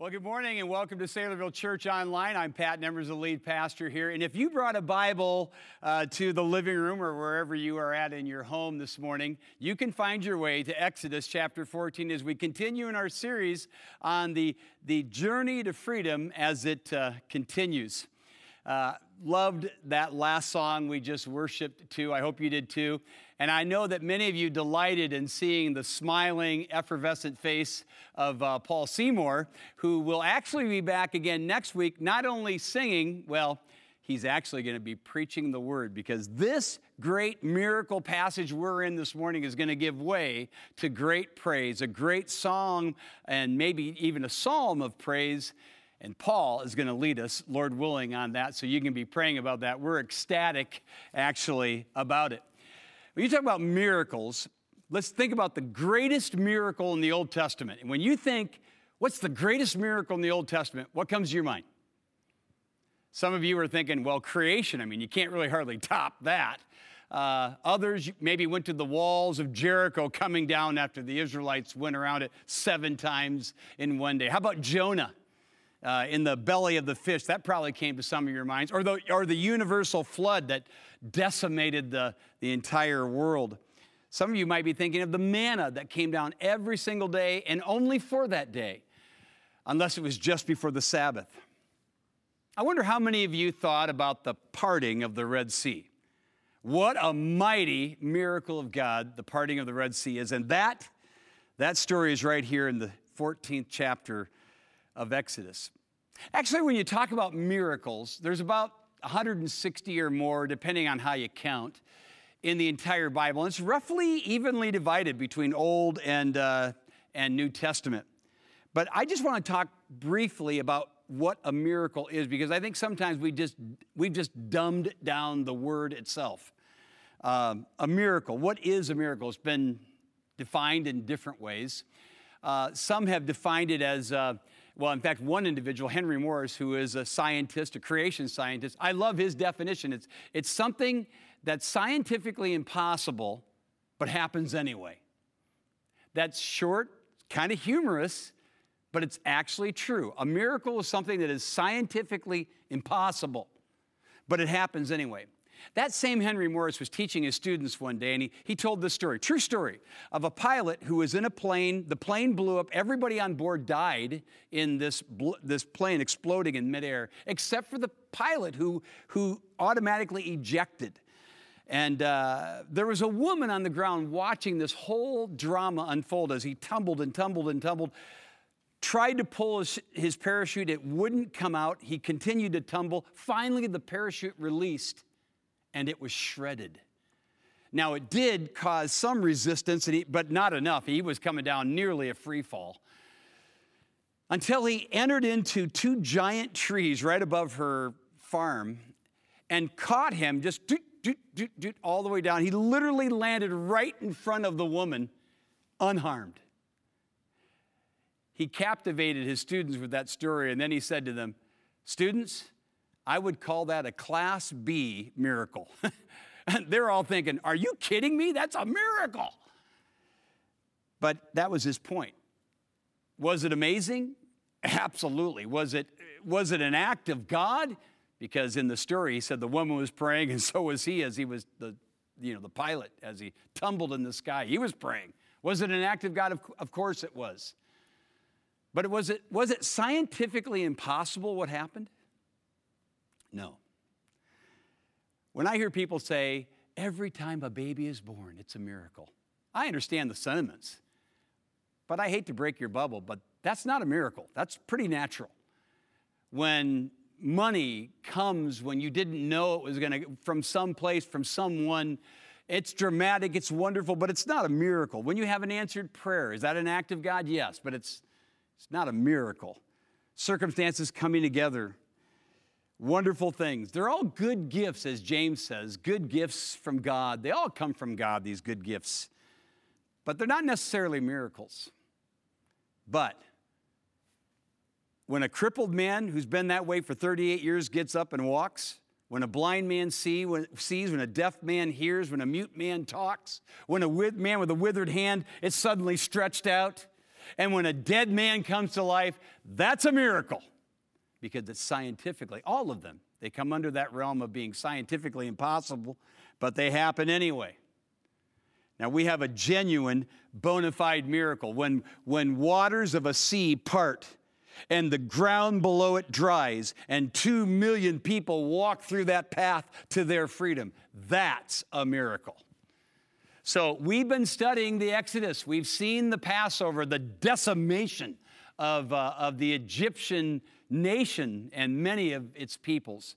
Well, good morning and welcome to Saylorville Church Online. I'm Pat Nembers, the lead pastor here. And if you brought a Bible uh, to the living room or wherever you are at in your home this morning, you can find your way to Exodus chapter 14 as we continue in our series on the, the journey to freedom as it uh, continues. Uh, loved that last song we just worshiped to. I hope you did too. And I know that many of you delighted in seeing the smiling, effervescent face of uh, Paul Seymour, who will actually be back again next week, not only singing, well, he's actually going to be preaching the word because this great miracle passage we're in this morning is going to give way to great praise, a great song, and maybe even a psalm of praise and Paul is going to lead us, Lord willing, on that. So you can be praying about that. We're ecstatic, actually, about it. When you talk about miracles, let's think about the greatest miracle in the Old Testament. And when you think, what's the greatest miracle in the Old Testament, what comes to your mind? Some of you are thinking, well, creation. I mean, you can't really hardly top that. Uh, others maybe went to the walls of Jericho coming down after the Israelites went around it seven times in one day. How about Jonah? Uh, in the belly of the fish. That probably came to some of your minds. Or the, or the universal flood that decimated the, the entire world. Some of you might be thinking of the manna that came down every single day and only for that day, unless it was just before the Sabbath. I wonder how many of you thought about the parting of the Red Sea. What a mighty miracle of God the parting of the Red Sea is. And that, that story is right here in the 14th chapter of Exodus. Actually, when you talk about miracles, there's about 160 or more, depending on how you count, in the entire Bible. And it's roughly evenly divided between Old and, uh, and New Testament. But I just want to talk briefly about what a miracle is because I think sometimes we just, we've just dumbed down the word itself. Um, a miracle, what is a miracle? It's been defined in different ways. Uh, some have defined it as uh, well, in fact, one individual, Henry Morris, who is a scientist, a creation scientist, I love his definition. It's, it's something that's scientifically impossible, but happens anyway. That's short, kind of humorous, but it's actually true. A miracle is something that is scientifically impossible, but it happens anyway. That same Henry Morris was teaching his students one day, and he, he told this story, true story, of a pilot who was in a plane. The plane blew up. Everybody on board died in this, bl- this plane exploding in midair, except for the pilot who, who automatically ejected. And uh, there was a woman on the ground watching this whole drama unfold as he tumbled and tumbled and tumbled. Tried to pull his, his parachute, it wouldn't come out. He continued to tumble. Finally, the parachute released and it was shredded. Now, it did cause some resistance, but not enough. He was coming down nearly a free fall until he entered into two giant trees right above her farm and caught him just doot, doot, doot, doot, all the way down. He literally landed right in front of the woman, unharmed. He captivated his students with that story, and then he said to them, Students, I would call that a class B miracle. They're all thinking, Are you kidding me? That's a miracle. But that was his point. Was it amazing? Absolutely. Was it, was it an act of God? Because in the story, he said the woman was praying, and so was he as he was the, you know, the pilot, as he tumbled in the sky. He was praying. Was it an act of God? Of, of course it was. But was it, was it scientifically impossible what happened? No. When I hear people say, every time a baby is born, it's a miracle, I understand the sentiments. But I hate to break your bubble, but that's not a miracle. That's pretty natural. When money comes when you didn't know it was going to, from some place, from someone, it's dramatic, it's wonderful, but it's not a miracle. When you have an answered prayer, is that an act of God? Yes, but it's, it's not a miracle. Circumstances coming together wonderful things. They're all good gifts, as James says, good gifts from God. They all come from God, these good gifts. But they're not necessarily miracles. But when a crippled man who's been that way for 38 years gets up and walks, when a blind man see, when, sees, when a deaf man hears, when a mute man talks, when a man with a withered hand is suddenly stretched out, And when a dead man comes to life, that's a miracle because it's scientifically, all of them, they come under that realm of being scientifically impossible, but they happen anyway. Now, we have a genuine, bona fide miracle. When, when waters of a sea part and the ground below it dries, and two million people walk through that path to their freedom, that's a miracle. So, we've been studying the Exodus. We've seen the Passover, the decimation of, uh, of the Egyptian nation and many of its peoples.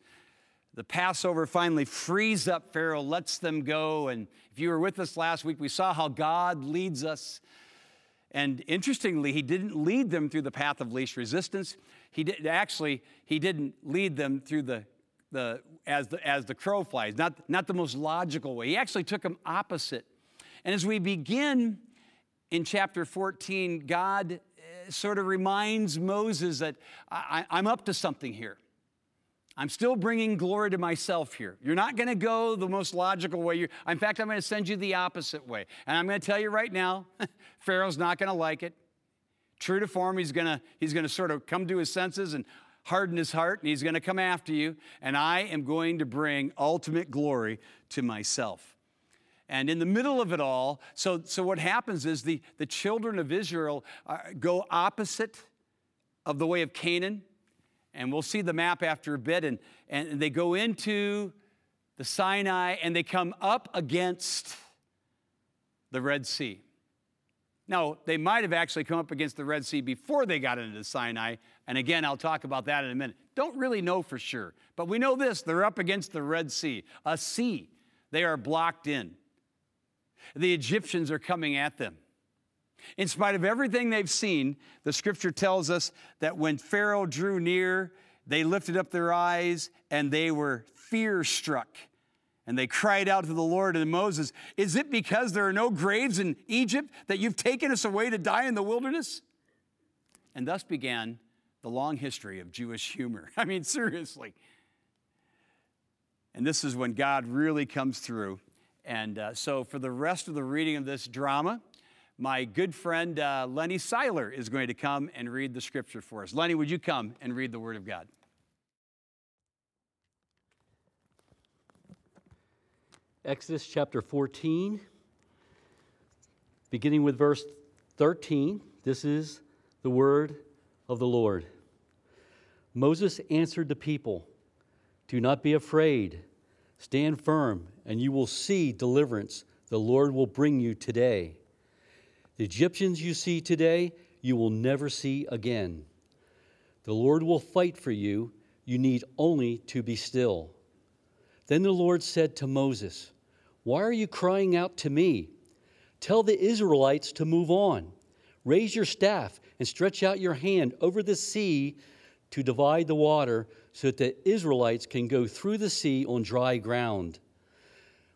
The Passover finally frees up Pharaoh, lets them go. And if you were with us last week, we saw how God leads us. And interestingly, he didn't lead them through the path of least resistance. He did actually, he didn't lead them through the, the as the as the crow flies, not, not the most logical way. He actually took them opposite. And as we begin in chapter 14, God sort of reminds Moses that I, I'm up to something here. I'm still bringing glory to myself here. You're not going to go the most logical way. You're, in fact, I'm going to send you the opposite way. And I'm going to tell you right now, Pharaoh's not going to like it. True to form, he's going to he's going to sort of come to his senses and harden his heart, and he's going to come after you. And I am going to bring ultimate glory to myself. And in the middle of it all, so, so what happens is the, the children of Israel uh, go opposite of the way of Canaan and we'll see the map after a bit. And, and they go into the Sinai and they come up against the Red Sea. Now, they might have actually come up against the Red Sea before they got into the Sinai. And again, I'll talk about that in a minute. Don't really know for sure, but we know this they're up against the Red Sea, a sea. They are blocked in. The Egyptians are coming at them. In spite of everything they've seen, the scripture tells us that when Pharaoh drew near, they lifted up their eyes and they were fear struck. And they cried out to the Lord and Moses, Is it because there are no graves in Egypt that you've taken us away to die in the wilderness? And thus began the long history of Jewish humor. I mean, seriously. And this is when God really comes through. And uh, so, for the rest of the reading of this drama, my good friend uh, Lenny Seiler is going to come and read the scripture for us. Lenny, would you come and read the Word of God? Exodus chapter 14, beginning with verse 13. This is the word of the Lord. Moses answered the people Do not be afraid, stand firm, and you will see deliverance the Lord will bring you today. The Egyptians you see today, you will never see again. The Lord will fight for you. You need only to be still. Then the Lord said to Moses, Why are you crying out to me? Tell the Israelites to move on. Raise your staff and stretch out your hand over the sea to divide the water so that the Israelites can go through the sea on dry ground.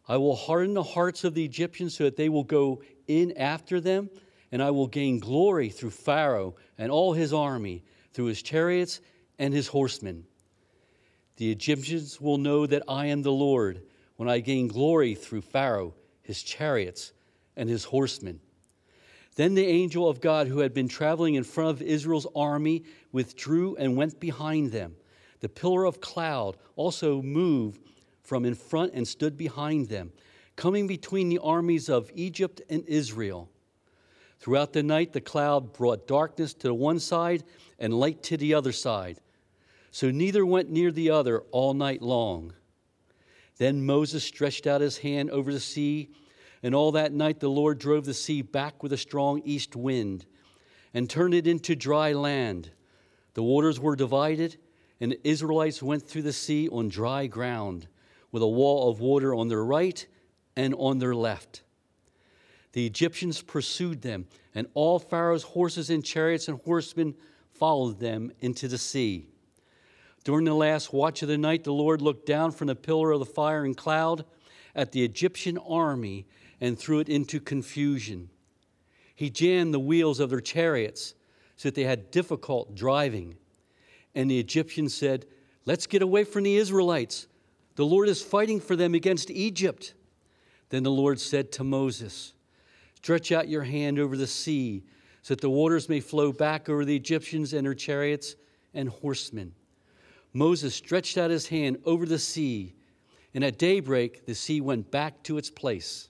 I will harden the hearts of the Egyptians so that they will go in after them, and I will gain glory through Pharaoh and all his army, through his chariots and his horsemen. The Egyptians will know that I am the Lord when I gain glory through Pharaoh, his chariots, and his horsemen. Then the angel of God who had been traveling in front of Israel's army withdrew and went behind them. The pillar of cloud also moved from in front and stood behind them coming between the armies of Egypt and Israel. Throughout the night, the cloud brought darkness to one side and light to the other side. So neither went near the other all night long. Then Moses stretched out his hand over the sea, and all that night the Lord drove the sea back with a strong east wind and turned it into dry land. The waters were divided, and the Israelites went through the sea on dry ground, with a wall of water on their right and on their left. The Egyptians pursued them, and all Pharaoh's horses and chariots and horsemen followed them into the sea. During the last watch of the night, the Lord looked down from the pillar of the fire and cloud at the Egyptian army and threw it into confusion. He jammed the wheels of their chariots so that they had difficult driving. And the Egyptians said, Let's get away from the Israelites. The Lord is fighting for them against Egypt. Then the Lord said to Moses, Stretch out your hand over the sea so that the waters may flow back over the Egyptians and their chariots and horsemen. Moses stretched out his hand over the sea, and at daybreak the sea went back to its place.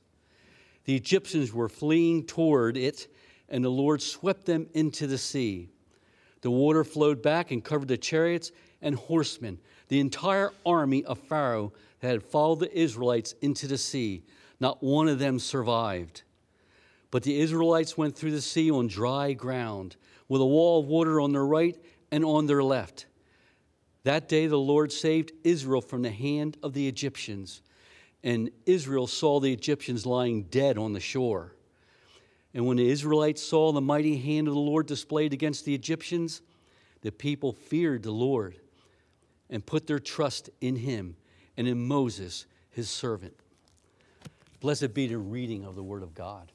The Egyptians were fleeing toward it, and the Lord swept them into the sea. The water flowed back and covered the chariots and horsemen, the entire army of Pharaoh that had followed the Israelites into the sea. Not one of them survived. But the Israelites went through the sea on dry ground, with a wall of water on their right and on their left. That day the Lord saved Israel from the hand of the Egyptians, and Israel saw the Egyptians lying dead on the shore. And when the Israelites saw the mighty hand of the Lord displayed against the Egyptians, the people feared the Lord and put their trust in him and in Moses, his servant. Blessed be the reading of the word of God.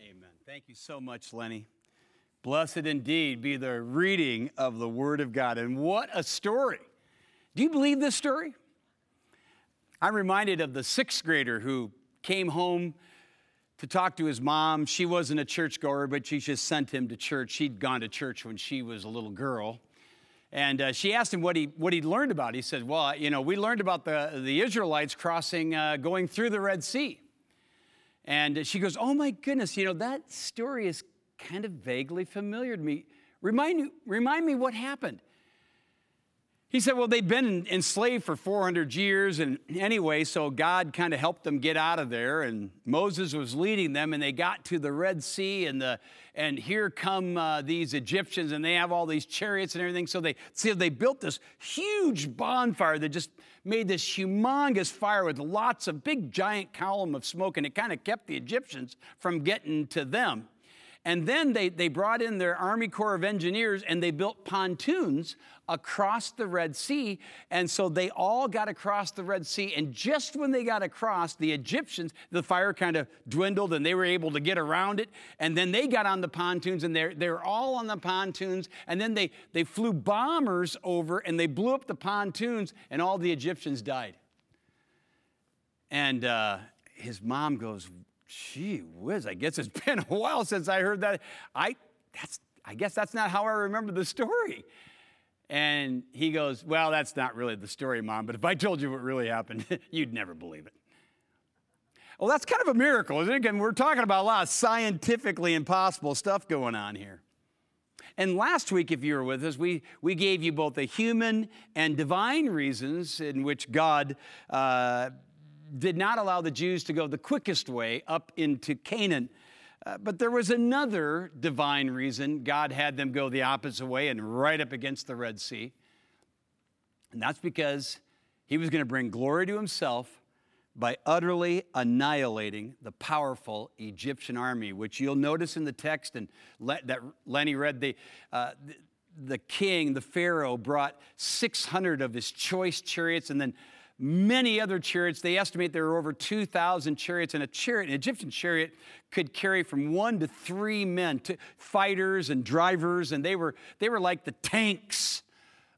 Amen. Amen. Thank you so much, Lenny. Blessed indeed be the reading of the word of God. And what a story. Do you believe this story? I'm reminded of the sixth grader who came home to talk to his mom. She wasn't a churchgoer, but she just sent him to church. She'd gone to church when she was a little girl. And uh, she asked him what he what he'd learned about. He said, "Well, you know, we learned about the the Israelites crossing, uh, going through the Red Sea." And she goes, "Oh my goodness, you know that story is kind of vaguely familiar to me. Remind remind me what happened." He said, Well, they'd been enslaved for 400 years, and anyway, so God kind of helped them get out of there, and Moses was leading them, and they got to the Red Sea, and, the, and here come uh, these Egyptians, and they have all these chariots and everything. So they, see, they built this huge bonfire that just made this humongous fire with lots of big giant column of smoke, and it kind of kept the Egyptians from getting to them. And then they, they brought in their Army Corps of Engineers and they built pontoons across the Red Sea. And so they all got across the Red Sea. And just when they got across, the Egyptians, the fire kind of dwindled and they were able to get around it. And then they got on the pontoons and they're, they're all on the pontoons. And then they, they flew bombers over and they blew up the pontoons and all the Egyptians died. And uh, his mom goes, gee whiz, I guess it's been a while since I heard that. I, that's, I guess that's not how I remember the story. And he goes, Well, that's not really the story, Mom, but if I told you what really happened, you'd never believe it. Well, that's kind of a miracle, isn't it? Again, we're talking about a lot of scientifically impossible stuff going on here. And last week, if you were with us, we, we gave you both the human and divine reasons in which God uh, did not allow the Jews to go the quickest way up into Canaan. Uh, but there was another divine reason God had them go the opposite way and right up against the Red Sea. And that's because he was going to bring glory to himself by utterly annihilating the powerful Egyptian army, which you'll notice in the text and that Lenny read. The, uh, the, the king, the Pharaoh, brought 600 of his choice chariots and then many other chariots. They estimate there are over 2,000 chariots, and a chariot, an Egyptian chariot, could carry from one to three men, to fighters and drivers, and they were, they were like the tanks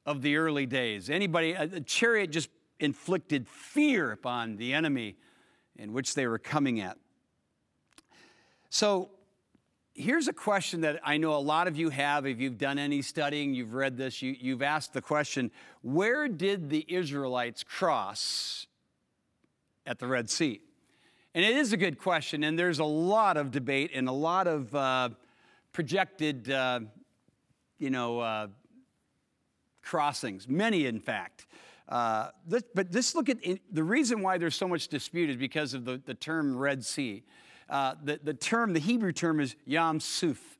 of the early days. Anybody, a chariot just inflicted fear upon the enemy in which they were coming at. So here's a question that I know a lot of you have. If you've done any studying, you've read this, you, have asked the question where did the Israelites cross at the Red Sea? And it is a good question, and there's a lot of debate and a lot of uh, projected, uh, you know, uh, crossings, many in fact. Uh, this, but just look at the reason why there's so much dispute is because of the, the term Red Sea. Uh, the, the term, the Hebrew term is Yam Suf.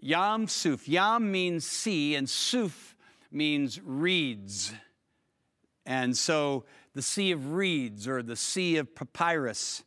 Yam Suf. Yam means sea, and Suf means reeds. And so the Sea of Reeds or the Sea of Papyrus.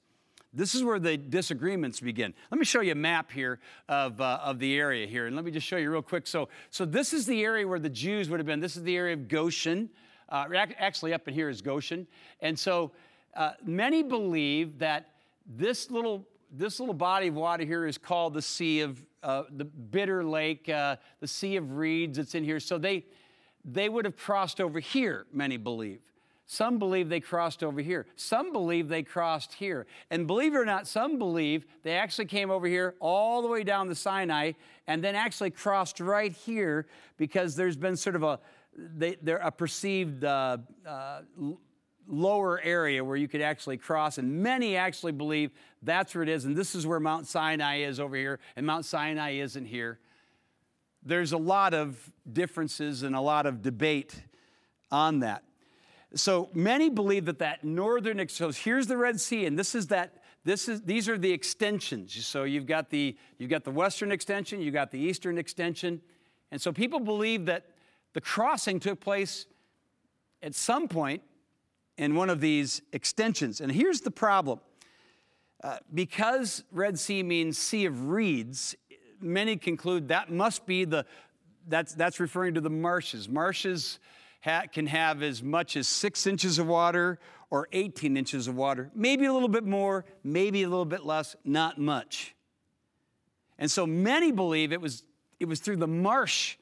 This is where the disagreements begin. Let me show you a map here of, uh, of the area here. And let me just show you real quick. So, so this is the area where the Jews would have been. This is the area of Goshen. Uh, actually, up in here is Goshen. And so uh, many believe that this little this little body of water here is called the Sea of uh, the Bitter Lake, uh, the Sea of Reeds. It's in here. So they they would have crossed over here. Many believe. Some believe they crossed over here. Some believe they crossed here. And believe it or not, some believe they actually came over here all the way down the Sinai and then actually crossed right here because there's been sort of a, they, they're a perceived uh, uh, lower area where you could actually cross. And many actually believe that's where it is. And this is where Mount Sinai is over here, and Mount Sinai isn't here. There's a lot of differences and a lot of debate on that. So many believe that that northern, so here's the Red Sea, and this is that, this is, these are the extensions. So you've got the, you've got the western extension, you've got the eastern extension. And so people believe that the crossing took place at some point in one of these extensions. And here's the problem. Uh, because Red Sea means sea of reeds, many conclude that must be the, that's, that's referring to the marshes. Marshes ha- can have as much as six inches of water or 18 inches of water, maybe a little bit more, maybe a little bit less, not much. And so many believe it was, it was through the marsh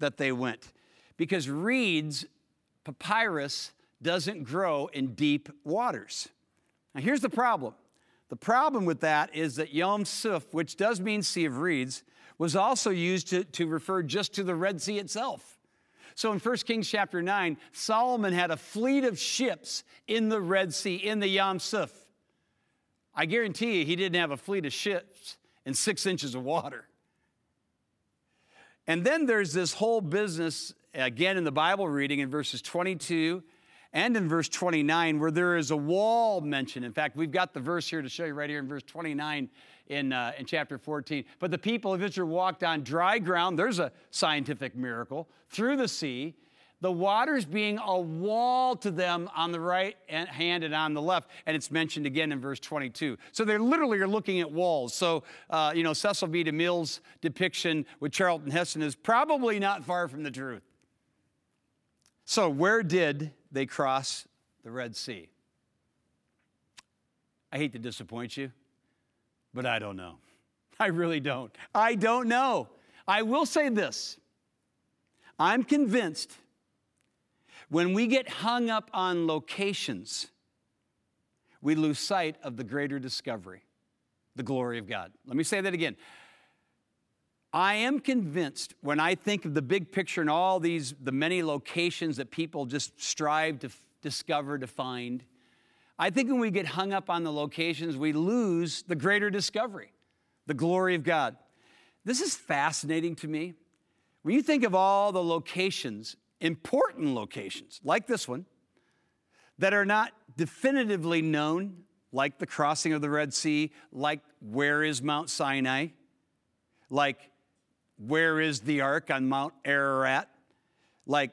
that they went because reeds, papyrus, doesn't grow in deep waters. Now, here's the problem the problem with that is that Yom Suf, which does mean Sea of Reeds, was also used to, to refer just to the Red Sea itself. So in 1 Kings chapter 9, Solomon had a fleet of ships in the Red Sea, in the Yom Suf. I guarantee you, he didn't have a fleet of ships in six inches of water. And then there's this whole business, again in the Bible reading in verses 22 and in verse 29, where there is a wall mentioned. In fact, we've got the verse here to show you right here in verse 29 in, uh, in chapter 14. But the people of Israel walked on dry ground. There's a scientific miracle through the sea. The waters being a wall to them on the right hand and on the left. And it's mentioned again in verse 22. So they literally are looking at walls. So, uh, you know, Cecil B. DeMille's depiction with Charlton Heston is probably not far from the truth. So, where did they cross the Red Sea? I hate to disappoint you, but I don't know. I really don't. I don't know. I will say this I'm convinced when we get hung up on locations, we lose sight of the greater discovery, the glory of God. Let me say that again. I am convinced when I think of the big picture and all these, the many locations that people just strive to f- discover, to find, I think when we get hung up on the locations, we lose the greater discovery, the glory of God. This is fascinating to me. When you think of all the locations, important locations like this one, that are not definitively known, like the crossing of the Red Sea, like where is Mount Sinai, like where is the ark on Mount Ararat? Like,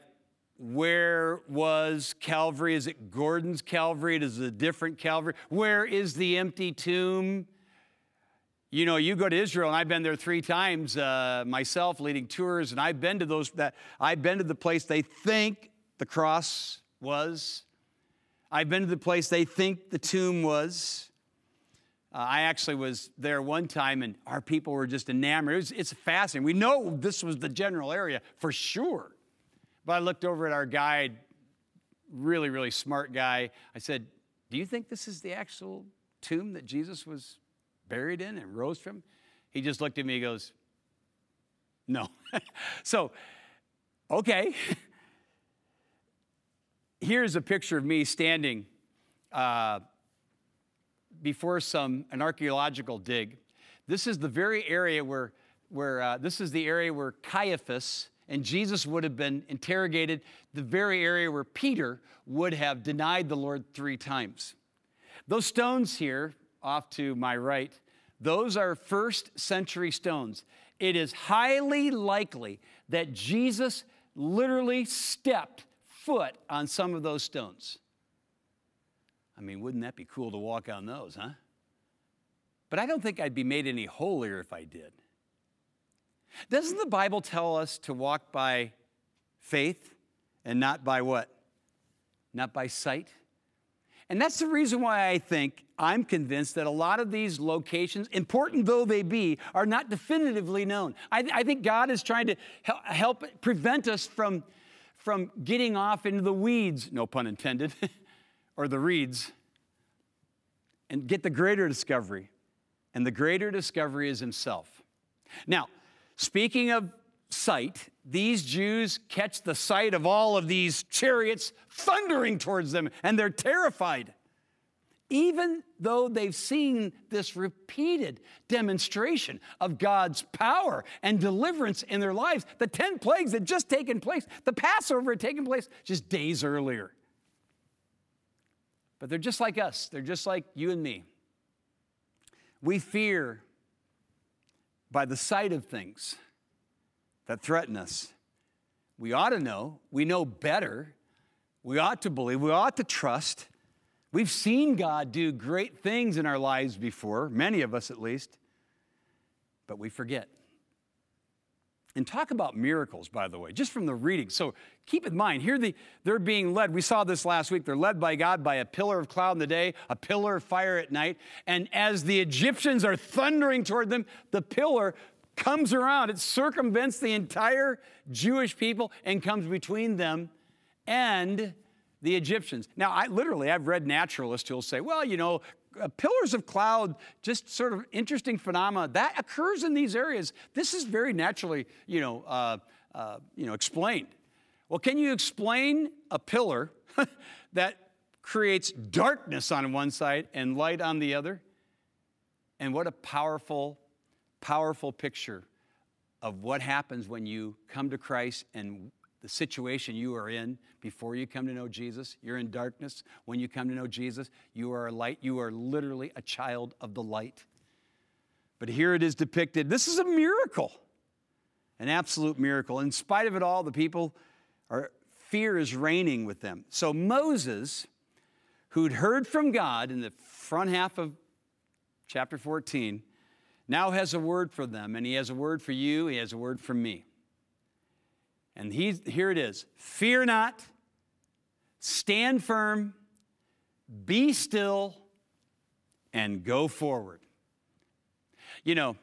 where was Calvary? Is it Gordon's Calvary? Is it a different Calvary? Where is the empty tomb? You know, you go to Israel, and I've been there three times uh, myself, leading tours, and I've been to those. That I've been to the place they think the cross was. I've been to the place they think the tomb was. Uh, I actually was there one time, and our people were just enamored. It was, it's fascinating. We know this was the general area for sure. But I looked over at our guide, really, really smart guy. I said, Do you think this is the actual tomb that Jesus was buried in and rose from? He just looked at me and goes, No. so, okay. Here's a picture of me standing. Uh, before some an archaeological dig. This is the very area where, where uh, this is the area where Caiaphas and Jesus would have been interrogated, the very area where Peter would have denied the Lord three times. Those stones here, off to my right, those are first century stones. It is highly likely that Jesus literally stepped foot on some of those stones. I mean, wouldn't that be cool to walk on those, huh? But I don't think I'd be made any holier if I did. Doesn't the Bible tell us to walk by faith and not by what? Not by sight? And that's the reason why I think I'm convinced that a lot of these locations, important though they be, are not definitively known. I, I think God is trying to help, help prevent us from from getting off into the weeds, no pun intended, or the reeds, and get the greater discovery. And the greater discovery is himself. Now, speaking of sight, these Jews catch the sight of all of these chariots thundering towards them, and they're terrified. Even though they've seen this repeated demonstration of God's power and deliverance in their lives, the 10 plagues had just taken place, the Passover had taken place just days earlier. But they're just like us, they're just like you and me. We fear by the sight of things that threaten us. We ought to know, we know better, we ought to believe, we ought to trust. We've seen God do great things in our lives before, many of us at least, but we forget. And talk about miracles, by the way, just from the reading. So keep in mind, here the, they're being led. We saw this last week. They're led by God by a pillar of cloud in the day, a pillar of fire at night. And as the Egyptians are thundering toward them, the pillar comes around. It circumvents the entire Jewish people and comes between them and the Egyptians. Now, I literally, I've read naturalists who'll say, well, you know, uh, pillars of cloud, just sort of interesting phenomena that occurs in these areas. This is very naturally, you know, uh, uh, you know, explained. Well, can you explain a pillar that creates darkness on one side and light on the other? And what a powerful, powerful picture of what happens when you come to Christ and the situation you are in before you come to know Jesus. You're in darkness. When you come to know Jesus, you are a light. You are literally a child of the light. But here it is depicted. This is a miracle, an absolute miracle. In spite of it all, the people are, fear is reigning with them. So Moses, who'd heard from God in the front half of chapter 14, now has a word for them, and he has a word for you, he has a word for me. And he's, here it is Fear not, stand firm, be still, and go forward. You know,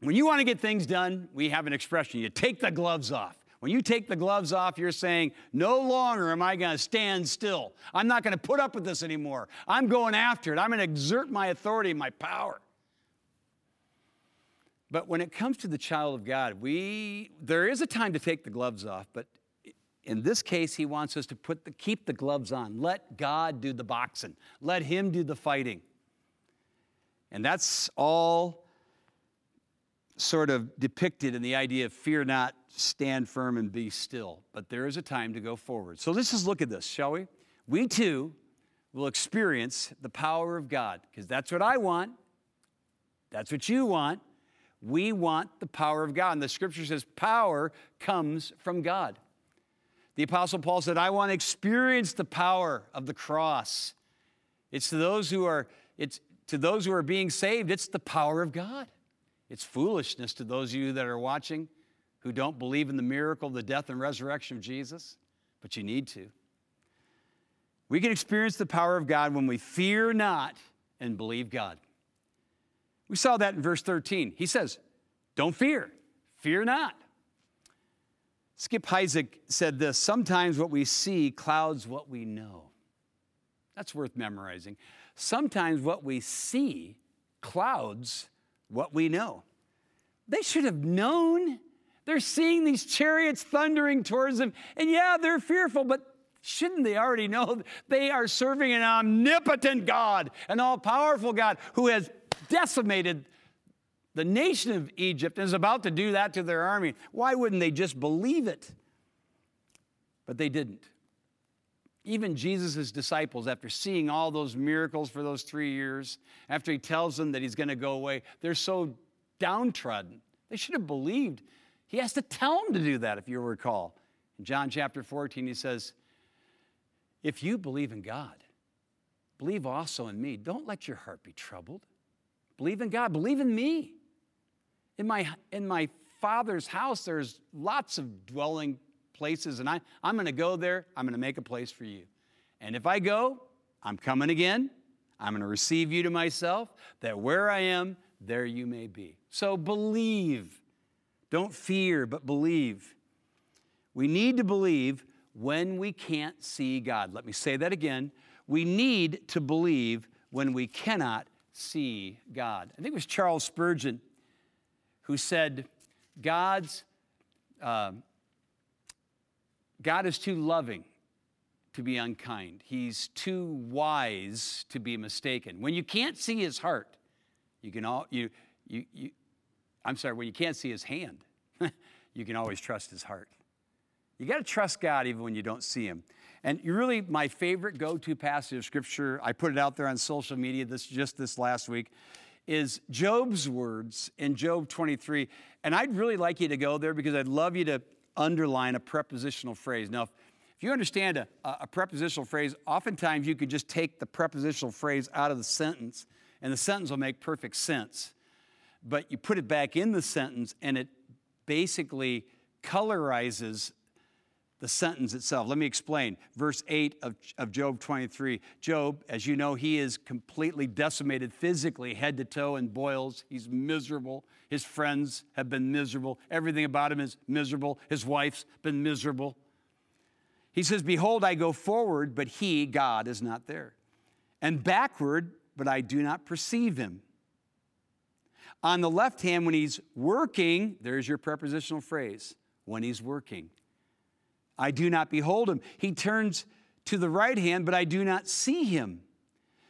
when you want to get things done, we have an expression you take the gloves off. When you take the gloves off, you're saying, No longer am I going to stand still. I'm not going to put up with this anymore. I'm going after it. I'm going to exert my authority, my power. But when it comes to the child of God, we there is a time to take the gloves off, but in this case, he wants us to put the, keep the gloves on. Let God do the boxing. Let him do the fighting. And that's all sort of depicted in the idea of fear not, stand firm, and be still. But there is a time to go forward. So let's just look at this, shall we? We too will experience the power of God, because that's what I want. That's what you want. We want the power of God. And the scripture says power comes from God. The Apostle Paul said, I want to experience the power of the cross. It's to those who are, it's to those who are being saved, it's the power of God. It's foolishness to those of you that are watching who don't believe in the miracle, of the death and resurrection of Jesus, but you need to. We can experience the power of God when we fear not and believe God. We saw that in verse 13. He says, Don't fear, fear not. Skip Heitzig said this Sometimes what we see clouds what we know. That's worth memorizing. Sometimes what we see clouds what we know. They should have known. They're seeing these chariots thundering towards them. And yeah, they're fearful, but shouldn't they already know they are serving an omnipotent God, an all powerful God who has decimated the nation of Egypt and is about to do that to their army. Why wouldn't they just believe it? But they didn't. Even Jesus' disciples, after seeing all those miracles for those three years, after he tells them that he's going to go away, they're so downtrodden. They should have believed. He has to tell them to do that, if you recall. In John chapter 14, he says, If you believe in God, believe also in me. Don't let your heart be troubled. Believe in God, believe in me. In my, in my father's house, there's lots of dwelling places, and I, I'm going to go there. I'm going to make a place for you. And if I go, I'm coming again. I'm going to receive you to myself, that where I am, there you may be. So believe. Don't fear, but believe. We need to believe when we can't see God. Let me say that again. We need to believe when we cannot see God. I think it was Charles Spurgeon who said, God's, uh, God is too loving to be unkind. He's too wise to be mistaken. When you can't see his heart, you can all you you you I'm sorry, when you can't see his hand, you can always trust his heart. You got to trust God even when you don't see him. And really, my favorite go-to passage of scripture, I put it out there on social media this just this last week, is Job's words in Job 23. And I'd really like you to go there because I'd love you to underline a prepositional phrase. Now, if, if you understand a, a prepositional phrase, oftentimes you could just take the prepositional phrase out of the sentence, and the sentence will make perfect sense. But you put it back in the sentence, and it basically colorizes the sentence itself. Let me explain. Verse 8 of, of Job 23. Job, as you know, he is completely decimated physically, head to toe, in boils. He's miserable. His friends have been miserable. Everything about him is miserable. His wife's been miserable. He says, Behold, I go forward, but he, God, is not there. And backward, but I do not perceive him. On the left hand, when he's working, there's your prepositional phrase, when he's working. I do not behold him. He turns to the right hand, but I do not see him.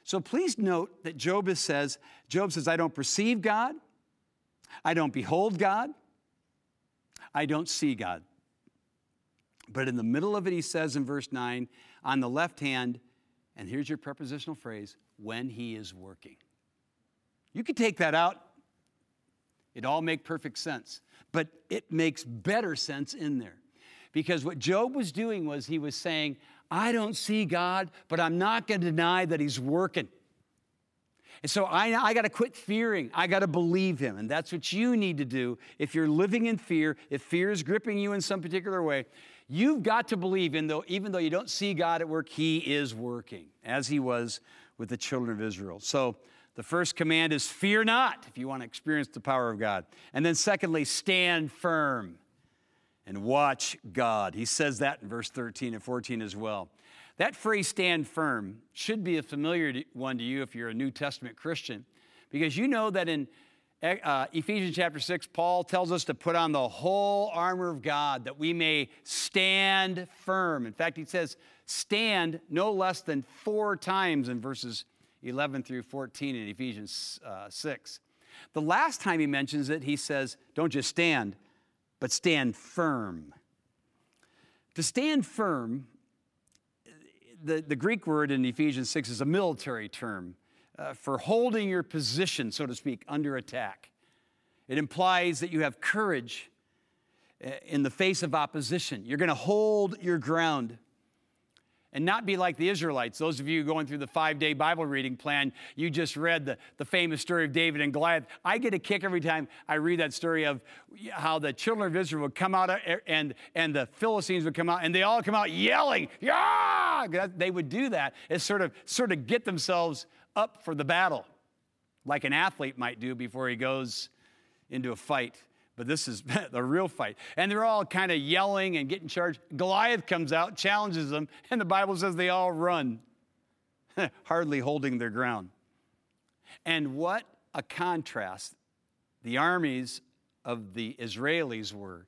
So please note that Job says, Job says, I don't perceive God, I don't behold God, I don't see God. But in the middle of it, he says in verse 9, on the left hand, and here's your prepositional phrase, when he is working. You could take that out. It all make perfect sense, but it makes better sense in there. Because what Job was doing was he was saying, I don't see God, but I'm not going to deny that He's working. And so I, I got to quit fearing. I got to believe Him. And that's what you need to do. If you're living in fear, if fear is gripping you in some particular way, you've got to believe, in though, even though you don't see God at work, He is working, as He was with the children of Israel. So the first command is fear not if you want to experience the power of God. And then, secondly, stand firm and watch God. He says that in verse 13 and 14 as well. That phrase, stand firm, should be a familiar one to you if you're a New Testament Christian, because you know that in uh, Ephesians chapter 6, Paul tells us to put on the whole armor of God that we may stand firm. In fact, he says, stand no less than four times in verses 11 through 14 in Ephesians uh, 6. The last time he mentions it, he says, don't just stand, but stand firm. To stand firm, the, the Greek word in Ephesians 6 is a military term uh, for holding your position, so to speak, under attack. It implies that you have courage uh, in the face of opposition. You're going to hold your ground and not be like the Israelites. Those of you going through the five day Bible reading plan, you just read the, the famous story of David and Goliath. I get a kick every time I read that story of how the children of Israel would come out eh, and, and the Philistines would come out and they all come out yelling, yeah! They would do that as sort of, sort of get themselves up for the battle, like an athlete might do before he goes into a fight but this is the real fight. And they're all kind of yelling and getting charged. Goliath comes out, challenges them, and the Bible says they all run, hardly holding their ground. And what a contrast the armies of the Israelis were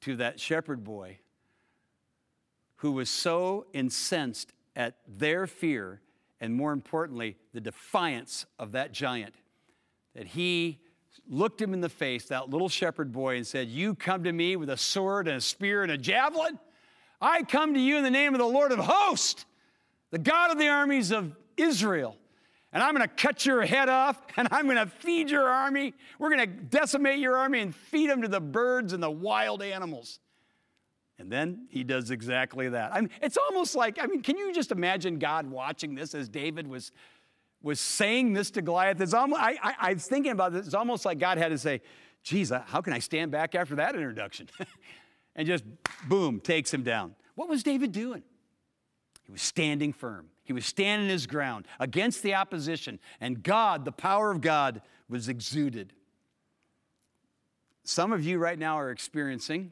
to that shepherd boy who was so incensed at their fear and, more importantly, the defiance of that giant that he looked him in the face, that little shepherd boy, and said, You come to me with a sword and a spear and a javelin? I come to you in the name of the Lord of hosts, the God of the armies of Israel. And I'm going to cut your head off and I'm going to feed your army. We're going to decimate your army and feed them to the birds and the wild animals. And then he does exactly that. I mean, it's almost like, I mean, can you just imagine God watching this as David was was saying this to Goliath. It's almost, I, I, I was thinking about this. It's almost like God had to say, geez, uh, how can I stand back after that introduction? and just boom, takes him down. What was David doing? He was standing firm. He was standing his ground against the opposition, and God, the power of God, was exuded. Some of you right now are experiencing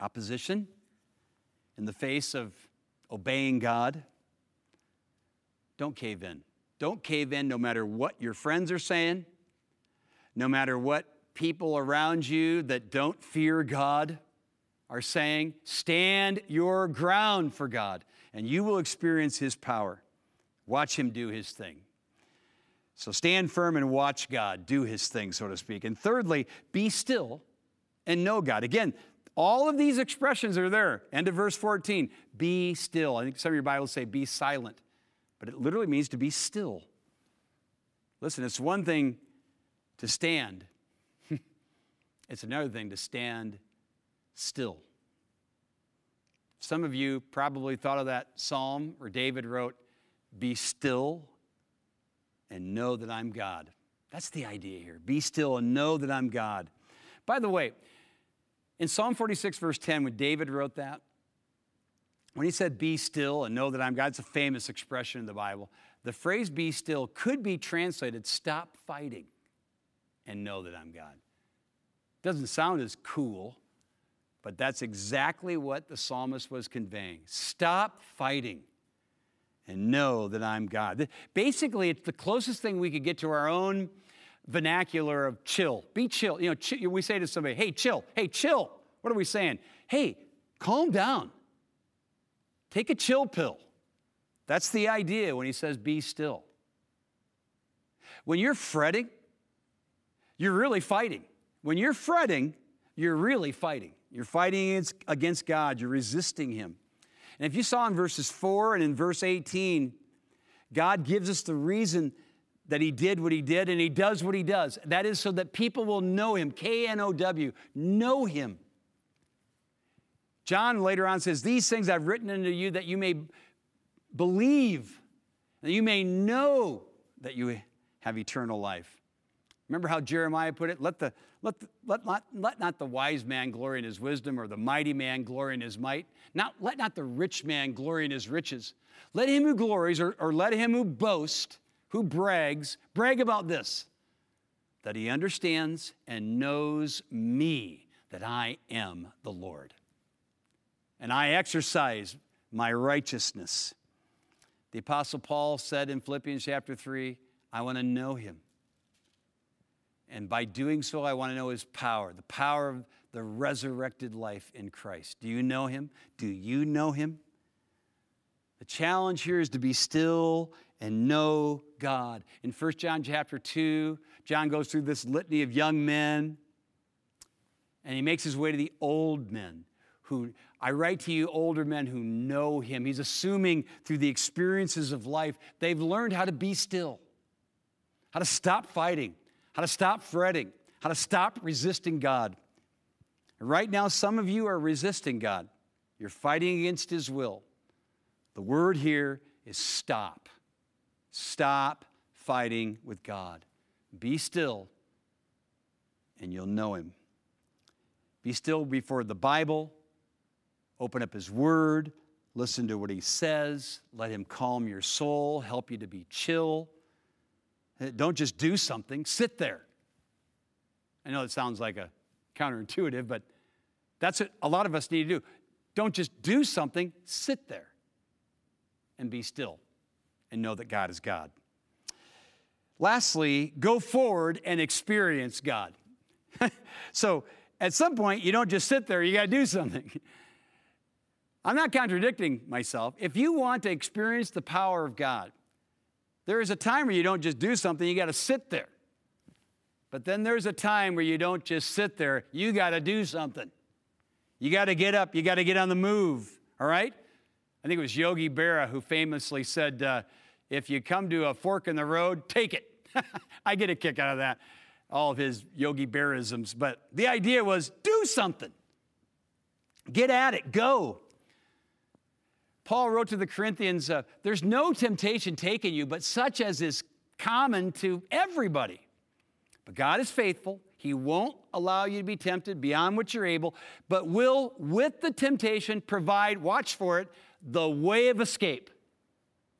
opposition in the face of obeying God, don't cave in. Don't cave in no matter what your friends are saying, no matter what people around you that don't fear God are saying. Stand your ground for God, and you will experience His power. Watch Him do His thing. So stand firm and watch God do His thing, so to speak. And thirdly, be still and know God. Again, all of these expressions are there. End of verse 14. Be still. I think some of your Bibles say be silent, but it literally means to be still. Listen, it's one thing to stand, it's another thing to stand still. Some of you probably thought of that psalm where David wrote, Be still and know that I'm God. That's the idea here. Be still and know that I'm God. By the way, in Psalm 46, verse 10, when David wrote that, when he said, Be still and know that I'm God, it's a famous expression in the Bible. The phrase be still could be translated, Stop fighting and know that I'm God. Doesn't sound as cool, but that's exactly what the psalmist was conveying. Stop fighting and know that I'm God. Basically, it's the closest thing we could get to our own vernacular of chill. Be chill. You know, chill, we say to somebody, hey, chill. Hey, chill. What are we saying? Hey, calm down. Take a chill pill. That's the idea when he says be still. When you're fretting, you're really fighting. When you're fretting, you're really fighting. You're fighting against God, you're resisting Him. And if you saw in verses 4 and in verse 18, God gives us the reason that he did what he did and he does what he does. That is so that people will know him. K N O W, know him. John later on says, These things I've written unto you that you may believe, that you may know that you have eternal life. Remember how Jeremiah put it? Let, the, let, the, let, not, let not the wise man glory in his wisdom or the mighty man glory in his might. Not, let not the rich man glory in his riches. Let him who glories or, or let him who boasts who brags, brag about this that he understands and knows me, that I am the Lord. And I exercise my righteousness. The Apostle Paul said in Philippians chapter 3, I want to know him. And by doing so, I want to know his power, the power of the resurrected life in Christ. Do you know him? Do you know him? The challenge here is to be still and know God. In 1 John chapter 2, John goes through this litany of young men, and he makes his way to the old men who I write to you, older men who know him. He's assuming through the experiences of life, they've learned how to be still, how to stop fighting, how to stop fretting, how to stop resisting God. And right now, some of you are resisting God. You're fighting against His will. The word here is stop. Stop fighting with God. Be still, and you'll know Him. Be still before the Bible. Open up His Word. Listen to what He says. Let Him calm your soul, help you to be chill. Don't just do something, sit there. I know it sounds like a counterintuitive, but that's what a lot of us need to do. Don't just do something, sit there and be still and know that God is God. Lastly, go forward and experience God. so at some point, you don't just sit there, you got to do something. I'm not contradicting myself. If you want to experience the power of God, there is a time where you don't just do something, you got to sit there. But then there's a time where you don't just sit there, you got to do something. You got to get up, you got to get on the move, all right? I think it was Yogi Berra who famously said, uh, if you come to a fork in the road, take it. I get a kick out of that, all of his Yogi Berraisms. But the idea was do something, get at it, go. Paul wrote to the Corinthians, uh, There's no temptation taken you, but such as is common to everybody. But God is faithful. He won't allow you to be tempted beyond what you're able, but will, with the temptation, provide, watch for it, the way of escape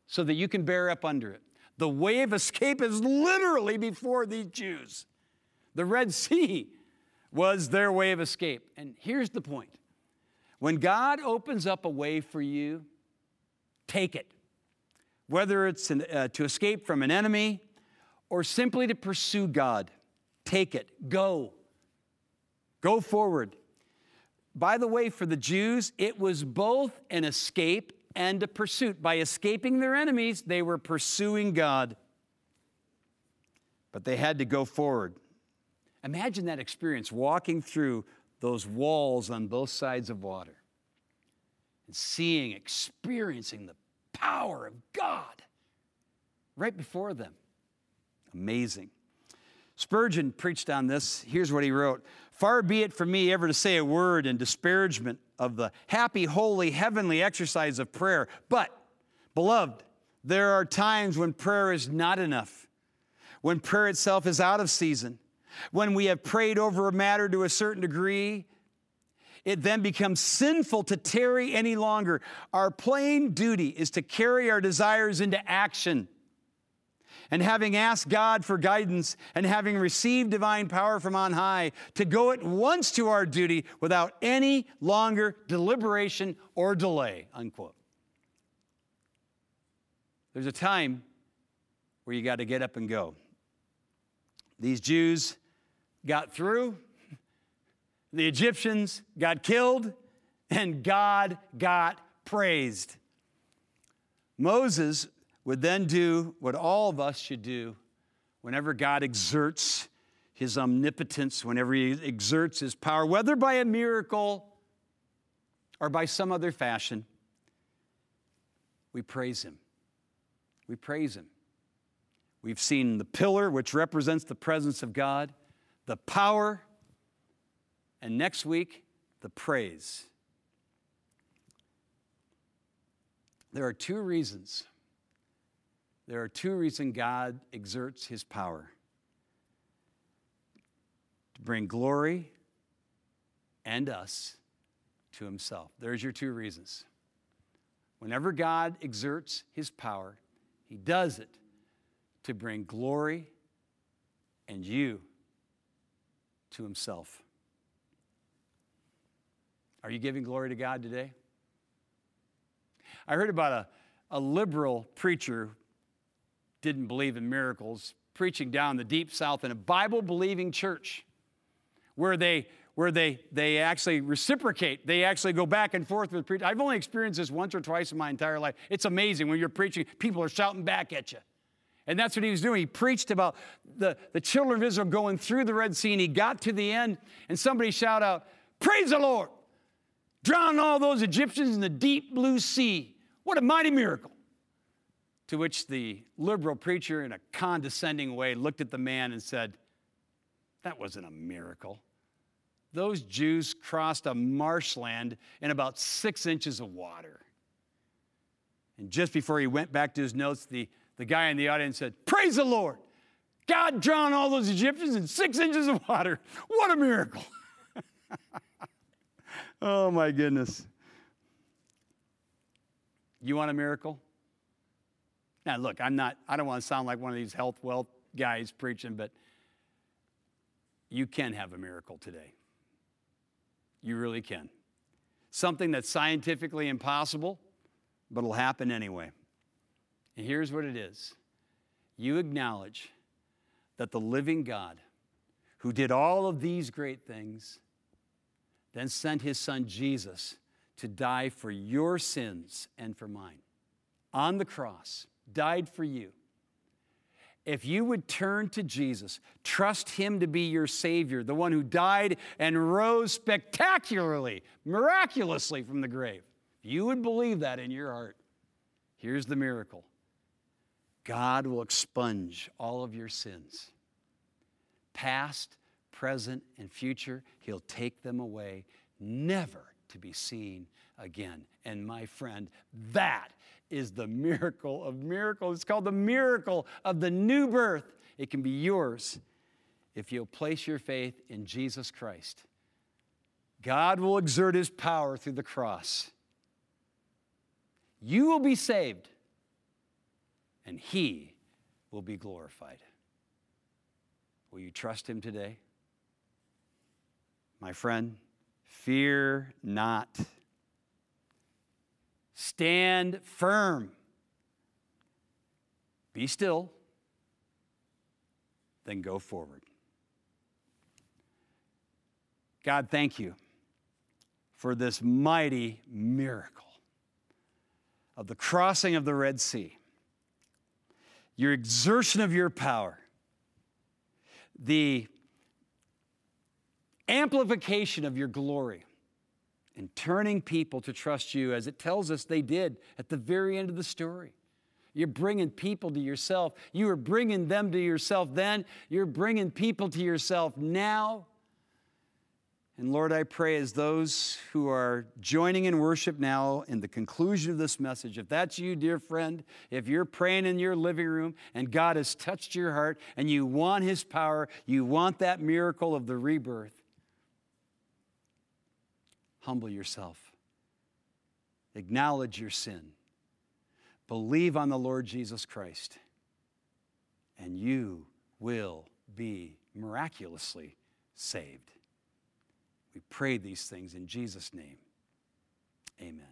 so that you can bear up under it. The way of escape is literally before these Jews. The Red Sea was their way of escape. And here's the point When God opens up a way for you, take it. Whether it's an, uh, to escape from an enemy or simply to pursue God, take it. Go. Go forward. By the way, for the Jews, it was both an escape and a pursuit. By escaping their enemies, they were pursuing God. But they had to go forward. Imagine that experience walking through those walls on both sides of water and seeing, experiencing the power of God right before them. Amazing. Spurgeon preached on this. Here's what he wrote Far be it from me ever to say a word in disparagement of the happy, holy, heavenly exercise of prayer. But, beloved, there are times when prayer is not enough, when prayer itself is out of season, when we have prayed over a matter to a certain degree. It then becomes sinful to tarry any longer. Our plain duty is to carry our desires into action and having asked God for guidance and having received divine power from on high, to go at once to our duty without any longer deliberation or delay. Unquote. There's a time where you got to get up and go. These Jews got through, the Egyptians got killed, and God got praised. Moses would then do what all of us should do whenever God exerts his omnipotence, whenever he exerts his power, whether by a miracle or by some other fashion. We praise him. We praise him. We've seen the pillar, which represents the presence of God, the power, and next week, the praise. There are two reasons there are two reasons God exerts his power to bring glory and us to himself. There's your two reasons. Whenever God exerts his power, he does it to bring glory and you to himself. Are you giving glory to God today? I heard about a, a liberal preacher didn't believe in miracles, preaching down the deep south in a Bible believing church where they where they they actually reciprocate. They actually go back and forth with preaching. I've only experienced this once or twice in my entire life. It's amazing when you're preaching, people are shouting back at you. And that's what he was doing. He preached about the, the children of Israel going through the Red Sea, and he got to the end, and somebody shout out, Praise the Lord! Drown all those Egyptians in the deep blue sea. What a mighty miracle. To which the liberal preacher, in a condescending way, looked at the man and said, That wasn't a miracle. Those Jews crossed a marshland in about six inches of water. And just before he went back to his notes, the, the guy in the audience said, Praise the Lord! God drowned all those Egyptians in six inches of water. What a miracle! oh my goodness. You want a miracle? Now, look, I'm not, I don't want to sound like one of these health wealth guys preaching, but you can have a miracle today. You really can. Something that's scientifically impossible, but it'll happen anyway. And here's what it is you acknowledge that the living God, who did all of these great things, then sent his son Jesus to die for your sins and for mine on the cross died for you. If you would turn to Jesus, trust Him to be your Savior, the one who died and rose spectacularly, miraculously from the grave, if you would believe that in your heart, here's the miracle God will expunge all of your sins, past, present, and future. He'll take them away, never to be seen again. And my friend, that is the miracle of miracles. It's called the miracle of the new birth. It can be yours if you'll place your faith in Jesus Christ. God will exert his power through the cross. You will be saved, and he will be glorified. Will you trust him today? My friend, fear not. Stand firm. Be still, then go forward. God, thank you for this mighty miracle of the crossing of the Red Sea, your exertion of your power, the amplification of your glory, and turning people to trust you as it tells us they did at the very end of the story. You're bringing people to yourself. You were bringing them to yourself then. You're bringing people to yourself now. And Lord, I pray as those who are joining in worship now in the conclusion of this message, if that's you, dear friend, if you're praying in your living room and God has touched your heart and you want His power, you want that miracle of the rebirth, humble yourself, acknowledge your sin Believe on the Lord Jesus Christ, and you will be miraculously saved. We pray these things in Jesus' name. Amen.